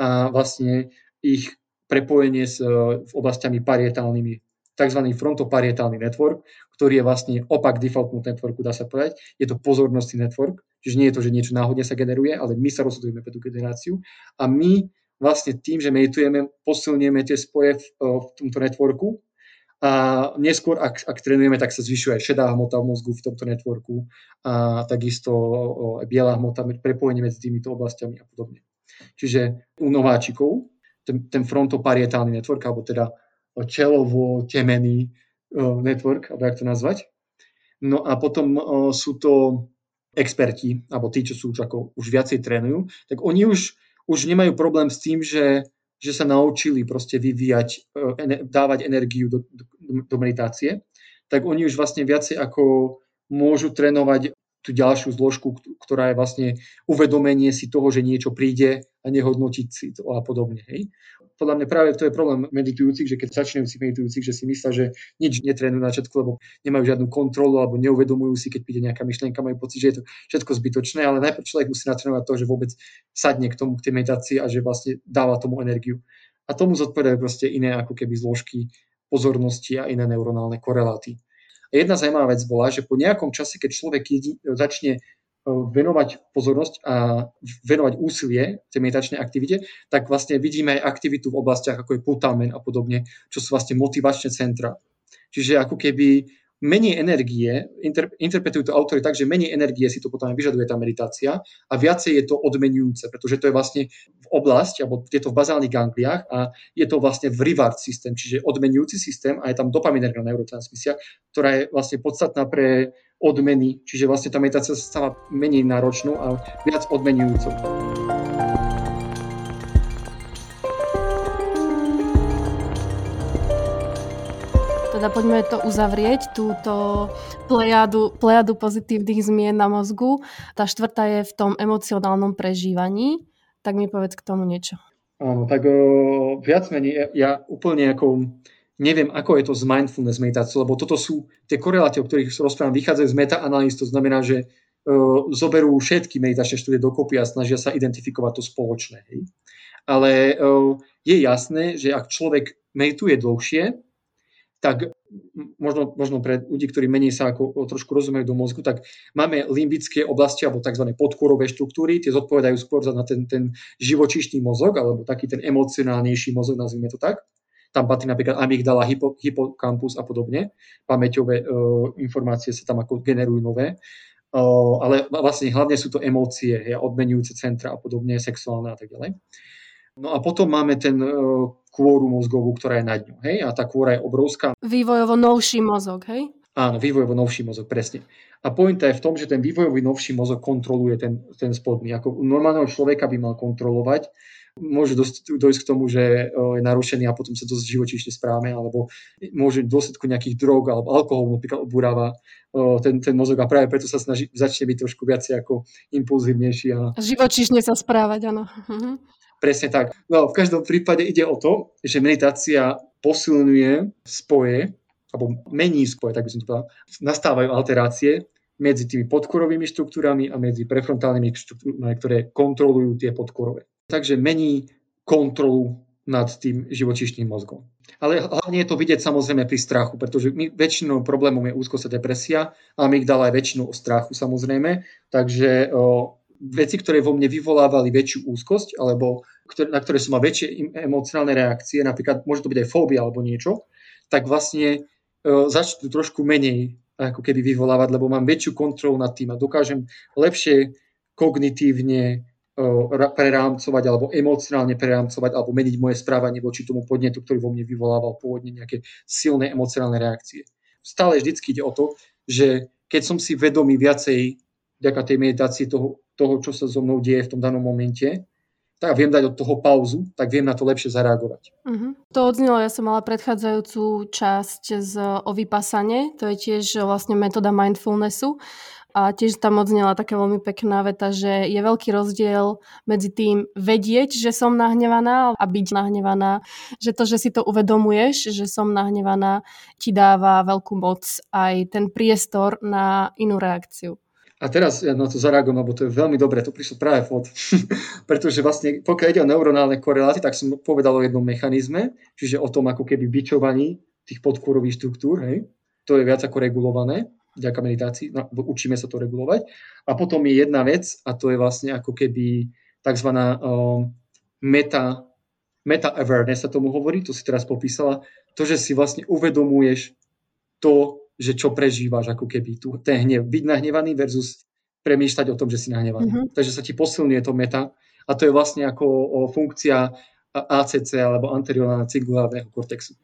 A vlastne ich prepojenie s uh, oblastiami parietálnymi, tzv. frontoparietálny network, ktorý je vlastne opak defaultnú networku, dá sa povedať. Je to pozornostný network, čiže nie je to, že niečo náhodne sa generuje, ale my sa rozhodujeme pre tú generáciu a my vlastne tým, že meditujeme, posilňujeme tie spoje v, v tomto networku a neskôr, ak, ak trénujeme, tak sa zvyšuje šedá hmota v mozgu v tomto networku a takisto biela hmota, prepojenie medzi týmito oblastiami a podobne. Čiže u nováčikov ten, ten frontoparietálny network, alebo teda čelovo-temený network, alebo jak to nazvať. No a potom sú to experti, alebo tí, čo sú už, ako, už viacej trénujú, tak oni už, už nemajú problém s tým, že že sa naučili proste vyvíjať, dávať energiu do, do, do meditácie, tak oni už vlastne viacej ako môžu trénovať tú ďalšiu zložku, ktorá je vlastne uvedomenie si toho, že niečo príde a nehodnotiť si to a podobne. Hej. Podľa mňa práve to je problém meditujúcich, že keď začínajú si meditujúcich, že si myslia, že nič netrénujú na všetko, lebo nemajú žiadnu kontrolu alebo neuvedomujú si, keď príde nejaká myšlienka, majú pocit, že je to všetko zbytočné, ale najprv človek musí natrénovať to, že vôbec sadne k tomu, k tej meditácii a že vlastne dáva tomu energiu. A tomu zodpovedajú proste iné ako keby zložky pozornosti a iné neuronálne koreláty. A jedna zaujímavá vec bola, že po nejakom čase, keď človek začne e, venovať pozornosť a venovať úsilie tej meditačnej aktivite, tak vlastne vidíme aj aktivitu v oblastiach ako je putamen a podobne, čo sú vlastne motivačné centra. Čiže ako keby menej energie, inter, interpretujú to autory tak, že menej energie si to potom vyžaduje tá meditácia a viacej je to odmenujúce, pretože to je vlastne v oblasti, alebo je to v bazálnych gangliách a je to vlastne v reward systém, čiže odmenujúci systém a je tam dopaminerná neurotransmisia, ktorá je vlastne podstatná pre odmeny, čiže vlastne tá meditácia sa stáva menej náročnou a viac odmenujúcou. Teda poďme to uzavrieť, túto plejadu, plejadu pozitívnych zmien na mozgu. Tá štvrtá je v tom emocionálnom prežívaní. Tak mi povedz k tomu niečo. Áno, tak o, viac menej, ja, ja úplne ako neviem, ako je to s mindfulness meditáciou, lebo toto sú tie koreláty, o ktorých rozprávam, vychádzajú z meta-analýz, to znamená, že o, zoberú všetky meditačné štúdie dokopy a snažia sa identifikovať to spoločné. Hej. Ale o, je jasné, že ak človek medituje dlhšie, tak možno, možno pre ľudí, ktorí menej sa ako trošku rozumejú do mozgu, tak máme limbické oblasti alebo tzv. podkorové štruktúry, tie zodpovedajú skôr za ten, ten živočišný mozog alebo taký ten emocionálnejší mozog, nazvime to tak. Tam patrí napríklad amygdala, hypo, hypokampus a podobne. Pamäťové uh, informácie sa tam ako generujú nové. Uh, ale vlastne hlavne sú to emócie, ja, odmenujúce centra a podobne, sexuálne a tak ďalej. No a potom máme ten uh, kôru mozgovú, ktorá je nad ňou. Hej? A tá kôra je obrovská. Vývojovo novší mozog, hej? Áno, vývojovo novší mozog, presne. A pointa je v tom, že ten vývojový novší mozog kontroluje ten, ten spodný. Ako normálneho človeka by mal kontrolovať, môže dojsť k tomu, že je narušený a potom sa dosť živočíšne správame, alebo môže v dôsledku nejakých drog alebo alkoholu napríklad obúrava ten, ten mozog a práve preto sa snaží, začne byť trošku viacej ako impulzívnejší. A... Živočíšne sa správať, áno. Presne tak. No, v každom prípade ide o to, že meditácia posilňuje spoje, alebo mení spoje, tak by som to povedal. Nastávajú alterácie medzi tými podkorovými štruktúrami a medzi prefrontálnymi štruktúrami, ktoré kontrolujú tie podkorové. Takže mení kontrolu nad tým živočíšnym mozgom. Ale hlavne je to vidieť samozrejme pri strachu, pretože my, väčšinou problémom je úzkosť a depresia a amygdala je väčšinou o strachu samozrejme, takže o, veci, ktoré vo mne vyvolávali väčšiu úzkosť, alebo na ktoré som mal väčšie emocionálne reakcie, napríklad môže to byť aj fóbia alebo niečo, tak vlastne e, začnú trošku menej ako keby vyvolávať, lebo mám väčšiu kontrolu nad tým a dokážem lepšie kognitívne e, prerámcovať alebo emocionálne prerámcovať alebo meniť moje správanie voči tomu podnetu, ktorý vo mne vyvolával pôvodne nejaké silné emocionálne reakcie. Stále vždycky ide o to, že keď som si vedomý viacej vďaka tej meditácii toho, toho, čo sa so mnou deje v tom danom momente, tak viem dať od toho pauzu, tak viem na to lepšie zareagovať. Uh-huh. To odznelo, ja som mala predchádzajúcu časť z, o vypasane, to je tiež vlastne metóda mindfulnessu a tiež tam odznela taká veľmi pekná veta, že je veľký rozdiel medzi tým vedieť, že som nahnevaná a byť nahnevaná. Že to, že si to uvedomuješ, že som nahnevaná, ti dáva veľkú moc aj ten priestor na inú reakciu. A teraz ja na to zareagujem, lebo to je veľmi dobré, to prišlo práve fot. Pretože vlastne, pokiaľ ide o neuronálne koreláty, tak som povedal o jednom mechanizme, čiže o tom ako keby bičovaní tých podkorových štruktúr, hej. To je viac ako regulované, vďaka meditácii, no, učíme sa to regulovať. A potom je jedna vec, a to je vlastne ako keby tzv. Um, meta, meta awareness sa tomu hovorí, to si teraz popísala, to, že si vlastne uvedomuješ to, že čo prežívaš, ako keby tu, ten hnev, byť nahnevaný versus premýšľať o tom, že si nahnevaný. Mm-hmm. Takže sa ti posilňuje to meta a to je vlastne ako o, funkcia ACC alebo anteriorálneho cingulárneho kortexu.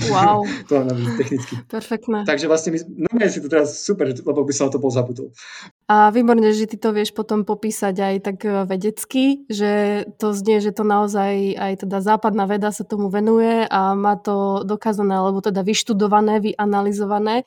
Wow. to analýzy technicky. Perfektné. Takže vlastne, my, no si to teraz super, lebo by som to bol zabudol. A výborne, že ty to vieš potom popísať aj tak e, vedecky, že to znie, že to naozaj aj teda západná veda sa tomu venuje a má to dokázané, alebo teda vyštudované, vyanalizované.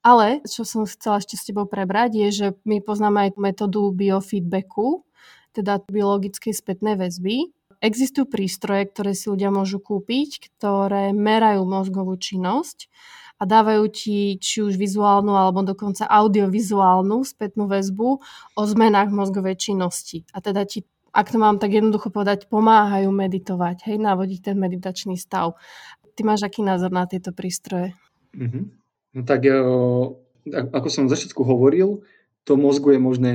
Ale, čo som chcela ešte s tebou prebrať, je, že my poznáme aj metódu biofeedbacku, teda biologickej spätnej väzby, Existujú prístroje, ktoré si ľudia môžu kúpiť, ktoré merajú mozgovú činnosť a dávajú ti či už vizuálnu alebo dokonca audiovizuálnu spätnú väzbu o zmenách mozgovej činnosti. A teda ti, ak to mám tak jednoducho povedať, pomáhajú meditovať, hej, navodiť ten meditačný stav. Ty máš aký názor na tieto prístroje? Mm-hmm. No tak ako som v začiatku hovoril, to mozgu je možné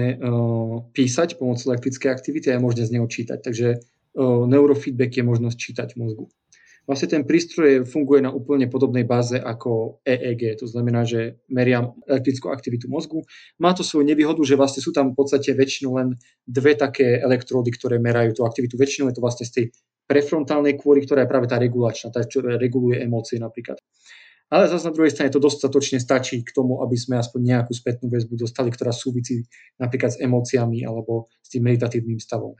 písať pomocou elektrickej aktivity a je možné z neho čítať. Takže neurofeedback je možnosť čítať mozgu. Vlastne ten prístroj funguje na úplne podobnej báze ako EEG, to znamená, že meriam elektrickú aktivitu mozgu. Má to svoju nevýhodu, že vlastne sú tam v podstate väčšinou len dve také elektródy, ktoré merajú tú aktivitu. Väčšinou je to vlastne z tej prefrontálnej kôry, ktorá je práve tá regulačná, tá, čo reguluje emócie napríklad. Ale zase na druhej strane to dostatočne stačí k tomu, aby sme aspoň nejakú spätnú väzbu dostali, ktorá súvisí napríklad s emóciami alebo s tým meditatívnym stavom.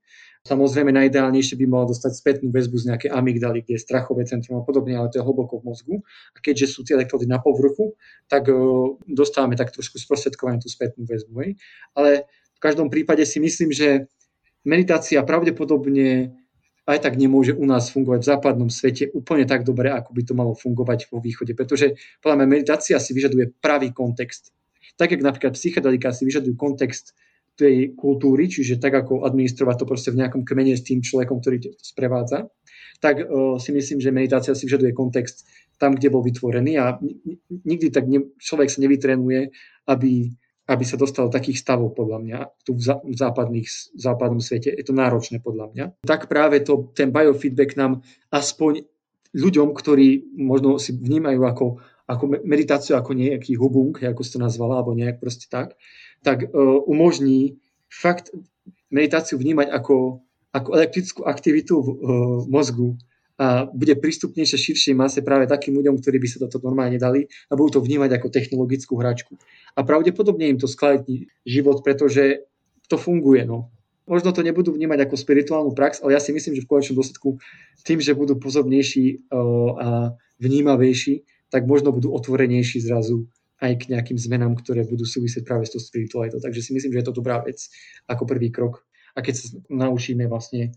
Samozrejme, najideálnejšie by mohla dostať spätnú väzbu z nejakej amygdaly, kde je strachové centrum a podobne, ale to je hlboko v mozgu. A keďže sú tie elektrody na povrchu, tak uh, dostávame tak trošku sprostredkovane tú spätnú väzbu. Ale v každom prípade si myslím, že meditácia pravdepodobne aj tak nemôže u nás fungovať v západnom svete úplne tak dobre, ako by to malo fungovať vo východe. Pretože podľa mňa meditácia si vyžaduje pravý kontext. Tak, jak napríklad psychedelika si vyžadujú kontext tej kultúry, čiže tak ako administrovať to proste v nejakom kmene s tým človekom, ktorý to sprevádza, tak uh, si myslím, že meditácia si vyžaduje kontext tam, kde bol vytvorený a nikdy tak ne, človek sa nevytrenuje, aby, aby sa dostal do takých stavov, podľa mňa, tu v, v západných, v západnom svete. Je to náročné, podľa mňa. Tak práve to, ten biofeedback nám aspoň ľuďom, ktorí možno si vnímajú ako, ako meditáciu, ako nejaký hubung, ako si to nazvala, alebo nejak proste tak, tak uh, umožní fakt meditáciu vnímať ako, ako elektrickú aktivitu v uh, mozgu a bude prístupnejšie širšej mase práve takým ľuďom, ktorí by sa toto normálne dali a budú to vnímať ako technologickú hračku. A pravdepodobne im to skladí život, pretože to funguje. No. Možno to nebudú vnímať ako spirituálnu prax, ale ja si myslím, že v konečnom dôsledku tým, že budú pozornejší uh, a vnímavejší, tak možno budú otvorenejší zrazu aj k nejakým zmenám, ktoré budú súvisieť práve s tou spiritualitou. Takže si myslím, že je to dobrá vec ako prvý krok. A keď sa naučíme vlastne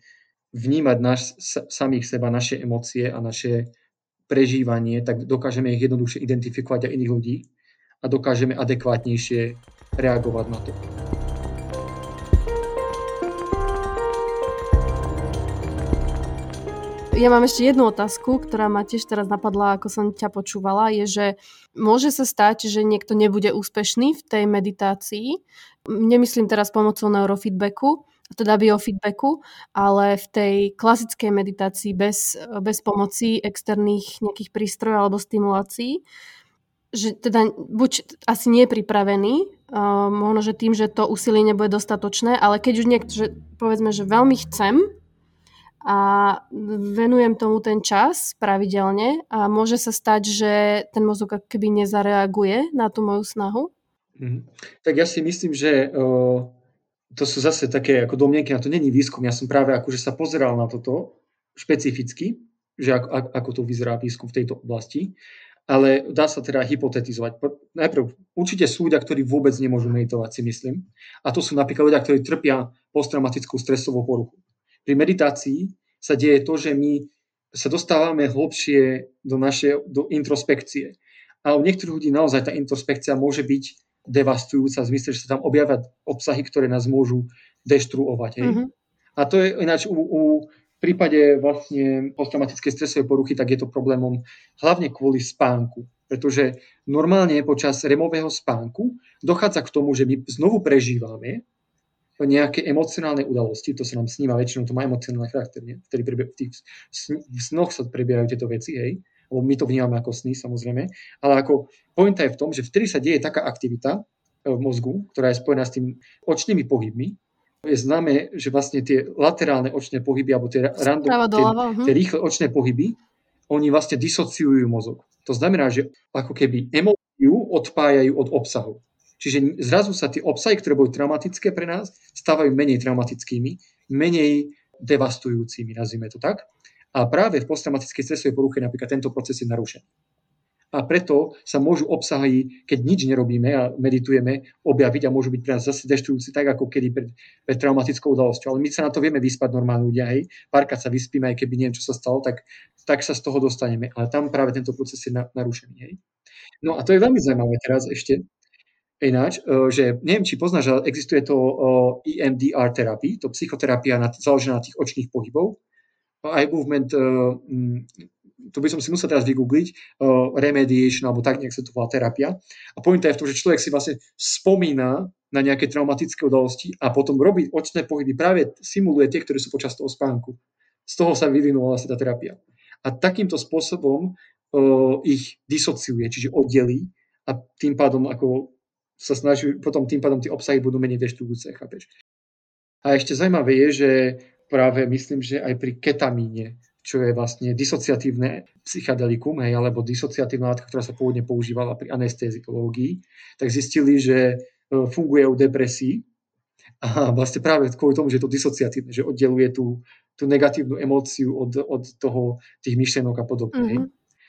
vnímať naš, samých seba, naše emócie a naše prežívanie, tak dokážeme ich jednoduchšie identifikovať aj iných ľudí a dokážeme adekvátnejšie reagovať na to. Ja mám ešte jednu otázku, ktorá ma tiež teraz napadla, ako som ťa počúvala, je, že môže sa stať, že niekto nebude úspešný v tej meditácii. Nemyslím teraz pomocou neurofeedbacku, teda biofeedbacku, ale v tej klasickej meditácii bez, bez pomoci externých nejakých prístrojov alebo stimulácií, že teda buď asi nie je pripravený, uh, možno, že tým, že to úsilie nebude dostatočné, ale keď už niekto, že povedzme, že veľmi chcem, a venujem tomu ten čas pravidelne a môže sa stať, že ten mozog keby nezareaguje na tú moju snahu? Mm. Tak ja si myslím, že uh, to sú zase také ako domnenky, na to není výskum. Ja som práve akože sa pozeral na toto špecificky, že ako, ako to vyzerá výskum v tejto oblasti, ale dá sa teda hypotetizovať. Najprv, určite sú ľudia, ktorí vôbec nemôžu meditovať, si myslím. A to sú napríklad ľudia, ktorí trpia posttraumatickú stresovú poruchu. Pri meditácii sa deje to, že my sa dostávame hlbšie do našej do introspekcie. A u niektorých ľudí naozaj tá introspekcia môže byť devastujúca v zmysle, že sa tam objavia obsahy, ktoré nás môžu deštruovať. Hej? Mm-hmm. A to je ináč u, u v prípade vlastne posttraumatickej stresovej poruchy, tak je to problémom hlavne kvôli spánku. Pretože normálne počas remového spánku dochádza k tomu, že my znovu prežívame nejaké emocionálne udalosti, to sa nám sníma, väčšinou to má emocionálny charakter, nie? Vtedy v tých v snoch sa prebiehajú tieto veci, hej lebo my to vnímame ako sny samozrejme, ale ako pointa je v tom, že vtedy sa deje taká aktivita e, v mozgu, ktorá je spojená s tými očnými pohybmi, je známe, že vlastne tie laterálne očné pohyby, alebo tie, random, tie, mhm. tie rýchle očné pohyby, oni vlastne disociujú mozog. To znamená, že ako keby emóciu odpájajú od obsahu. Čiže zrazu sa tie obsahy, ktoré boli traumatické pre nás, stávajú menej traumatickými, menej devastujúcimi, nazvime to tak. A práve v posttraumatickej stresovej poruche napríklad tento proces je narušený. A preto sa môžu obsahy, keď nič nerobíme a meditujeme, objaviť a môžu byť pre nás zase deštujúci tak, ako kedy pred, pred traumatickou udalosťou. Ale my sa na to vieme vyspať normálne ľudia, hej. Párkrát sa vyspíme, aj keby neviem, čo sa stalo, tak, tak sa z toho dostaneme. Ale tam práve tento proces je na, narušený, hej. No a to je veľmi zaujímavé teraz ešte, Ináč, e, že neviem, či poznáš, ale existuje to EMDR terapii, to psychoterapia založená na tých očných pohybov eye movement, uh, to by som si musel teraz vygoogliť, remediation, alebo tak nejak sa to volá terapia. A pointa je v tom, že človek si vlastne spomína na nejaké traumatické udalosti a potom robí očné pohyby, práve simuluje tie, ktoré sú počas toho spánku. Z toho sa vyvinula vlastne tá terapia. A takýmto spôsobom ich disociuje, čiže oddelí a tým pádom ako sa snaží, potom tým pádom tie obsahy budú menej deštujúce, chápeš? A ešte zaujímavé je, že práve myslím, že aj pri ketamíne, čo je vlastne disociatívne psychedelikum, hej, alebo disociatívna látka, ktorá sa pôvodne používala pri anesteziológii, tak zistili, že e, funguje u depresí a vlastne práve kvôli tomu, že je to disociatívne, že oddeluje tú, tú negatívnu emóciu od, od toho, tých myšlienok a podobne. Mm-hmm.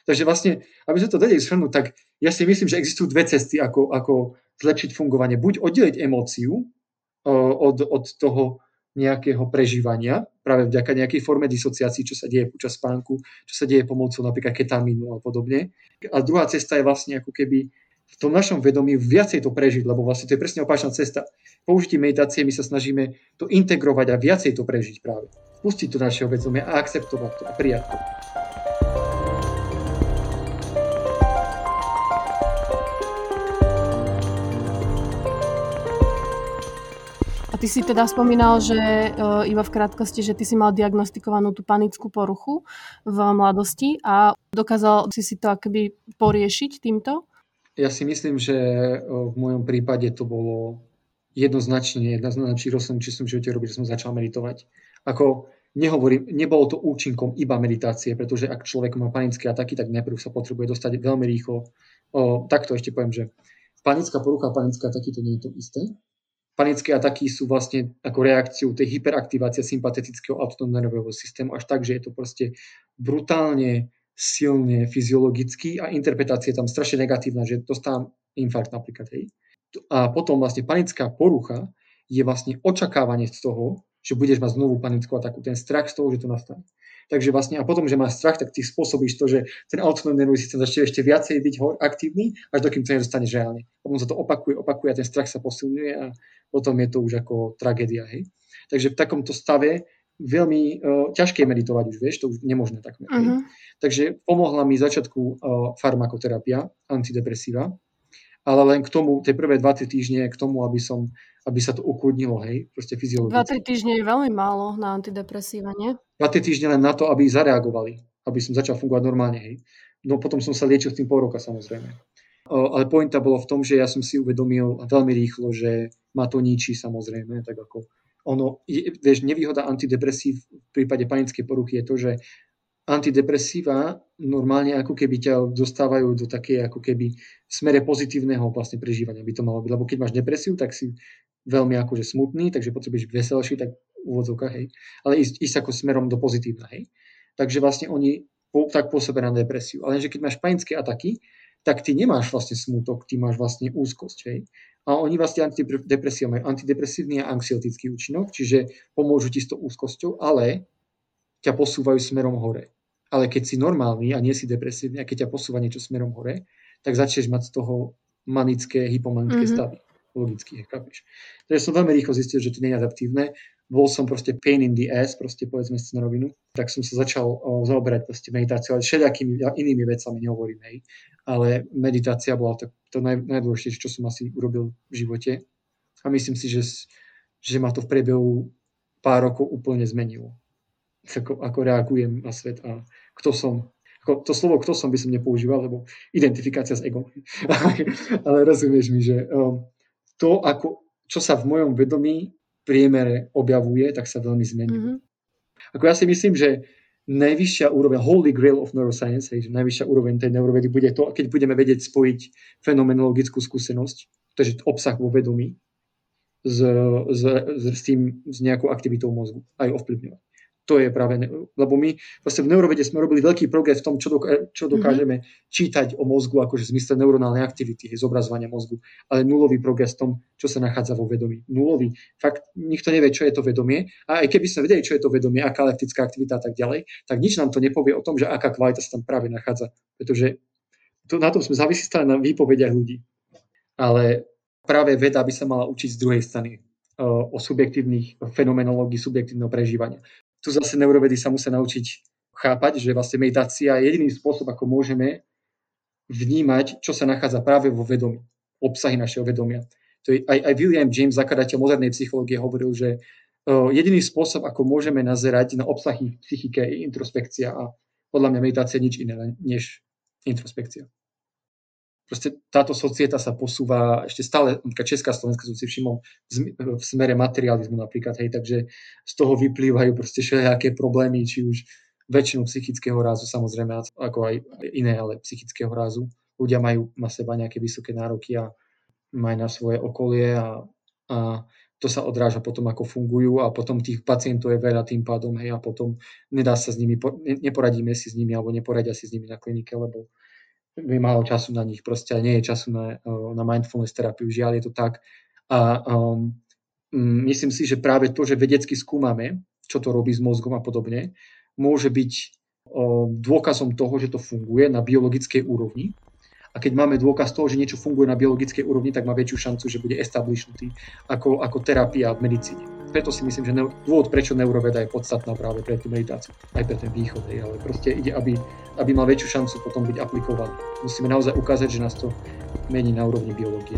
Takže vlastne, aby sme to vedeli shrnúť, tak ja si myslím, že existujú dve cesty, ako, ako zlepšiť fungovanie. Buď oddeliť emóciu uh, od, od toho nejakého prežívania, práve vďaka nejakej forme disociácií, čo sa deje počas spánku, čo sa deje pomocou napríklad ketamínu a podobne. A druhá cesta je vlastne ako keby v tom našom vedomí viacej to prežiť, lebo vlastne to je presne opačná cesta. Použitím meditácie my sa snažíme to integrovať a viacej to prežiť práve. Pustiť to našeho vedomia a akceptovať to a prijať to. Ty si teda spomínal, že uh, iba v krátkosti, že ty si mal diagnostikovanú tú panickú poruchu v mladosti a dokázal si si to akoby poriešiť týmto? Ja si myslím, že v mojom prípade to bolo jednoznačne jedna z najlepších rozhodnutí, či som v živote robil, že som začal meditovať. Ako nehovorím, nebolo to účinkom iba meditácie, pretože ak človek má panické ataky, tak najprv sa potrebuje dostať veľmi rýchlo. O, takto ešte poviem, že panická porucha a panické ataky to nie je to isté panické ataky sú vlastne ako reakciu tej hyperaktivácie sympatetického autonómnerového systému až tak, že je to proste brutálne silne fyziologicky a interpretácia je tam strašne negatívna, že dostávam infarkt napríklad. Hej. A potom vlastne panická porucha je vlastne očakávanie z toho, že budeš mať znovu panickú ataku, ten strach z toho, že to nastane. Takže vlastne a potom, že máš strach, tak ty spôsobíš to, že ten autonómny nervový systém začne ešte viacej byť aktívny, až dokým to nedostaneš reálne. Potom sa to opakuje, opakuje a ten strach sa posilňuje a potom je to už ako tragédia. Hej. Takže v takomto stave veľmi uh, ťažké meditovať už, vieš, to už nemožné takmer. Uh-huh. Takže pomohla mi začiatku uh, farmakoterapia, antidepresíva, ale len k tomu, tie prvé 2-3 týždne, k tomu, aby som aby sa to ukludnilo, hej, proste fyziologicky. 2-3 týždne je veľmi málo na antidepresíva, nie? 2-3 týždne len na to, aby zareagovali, aby som začal fungovať normálne, hej. No potom som sa liečil tým pol roka, samozrejme. Ale pointa bolo v tom, že ja som si uvedomil veľmi rýchlo, že ma to ničí, samozrejme, tak ako ono, vieš, nevýhoda antidepresív v prípade panickej poruchy je to, že antidepresíva normálne ako keby ťa dostávajú do také ako keby smere pozitívneho vlastne prežívania by to malo byť. Lebo keď máš depresiu, tak si veľmi akože smutný, takže potrebuješ veselší, tak v úvodzovkách, hej. Ale ísť, ísť ako smerom do pozitívna, hej. Takže vlastne oni po, tak pôsobia na depresiu. Ale že keď máš panické ataky, tak ty nemáš vlastne smutok, ty máš vlastne úzkosť, hej. A oni vlastne antidepresia majú antidepresívny a anxiotický účinok, čiže pomôžu ti s tou úzkosťou, ale ťa posúvajú smerom hore. Ale keď si normálny a nie si depresívny a keď ťa posúva niečo smerom hore, tak začneš mať z toho manické, hypomanické mm-hmm. stavy. Logicky, chápeš. Takže som veľmi rýchlo zistil, že to nie je adaptívne. Bol som proste pain in the ass, proste povedzme si na rovinu. Tak som sa začal o, zaoberať proste meditáciou, ale všetakými inými vecami nehovorím, hej. Ale meditácia bola to, to naj, najdôležitejšie, čo som asi urobil v živote. A myslím si, že, že ma to v priebehu pár rokov úplne zmenilo. Ako, ako reagujem na svet a kto som ako to slovo kto som by som nepoužíval, lebo identifikácia s egom. Ale rozumieš mi, že um, to, ako, čo sa v mojom vedomí priemere objavuje, tak sa veľmi zmení. Mm-hmm. Ako ja si myslím, že najvyššia úroveň, holy grail of neuroscience, hej, že najvyššia úroveň tej neurovedy bude to, keď budeme vedieť spojiť fenomenologickú skúsenosť, takže obsah vo vedomí, s, s, s, s, tým, s nejakou aktivitou mozgu, aj ovplyvňovať to je práve, lebo my vlastne v neurovede sme robili veľký progres v tom, čo, doká, čo mhm. dokážeme mm-hmm. čítať o mozgu, akože v zmysle neuronálnej aktivity, zobrazovania mozgu, ale nulový progres v tom, čo sa nachádza vo vedomí. Nulový. Fakt, nikto nevie, čo je to vedomie. A aj keby sme vedeli, čo je to vedomie, aká leptická aktivita a tak ďalej, tak nič nám to nepovie o tom, že aká kvalita sa tam práve nachádza. Pretože to, na tom sme závisí stále na výpovediach ľudí. Ale práve veda by sa mala učiť z druhej strany o subjektívnych fenomenológii, subjektívneho prežívania tu zase neurovedy sa musia naučiť chápať, že vlastne meditácia je jediný spôsob, ako môžeme vnímať, čo sa nachádza práve vo vedomí, obsahy našeho vedomia. To je, aj, aj William James, zakladateľ modernej psychológie, hovoril, že uh, jediný spôsob, ako môžeme nazerať na obsahy v psychike, je introspekcia a podľa mňa meditácia nič iné než introspekcia proste táto societa sa posúva ešte stále, napríklad Česká Slovenska som si všimol v smere materializmu napríklad, hej, takže z toho vyplývajú proste všelijaké problémy, či už väčšinu psychického rázu, samozrejme, ako aj iné, ale psychického rázu. Ľudia majú na seba nejaké vysoké nároky a majú na svoje okolie a, a to sa odráža potom, ako fungujú a potom tých pacientov je veľa tým pádom, hej, a potom nedá sa s nimi, neporadíme si s nimi alebo neporadia si s nimi na klinike, lebo je málo času na nich, proste nie je času na, eh, na mindfulness terapiu, žiaľ je to tak. A um, myslím si, že práve to, že vedecky skúmame, čo to robí s mozgom a podobne, môže byť um, dôkazom toho, že to funguje na biologickej úrovni a keď máme dôkaz toho, že niečo funguje na biologickej úrovni, tak má väčšiu šancu, že bude establishnutý ako, ako terapia v medicíne. Preto si myslím, že neur- dôvod, prečo neuroveda je podstatná práve pre tú meditáciu, aj pre ten východ, ale proste ide, aby, aby mal väčšiu šancu potom byť aplikovaný. Musíme naozaj ukázať, že nás to mení na úrovni biológie.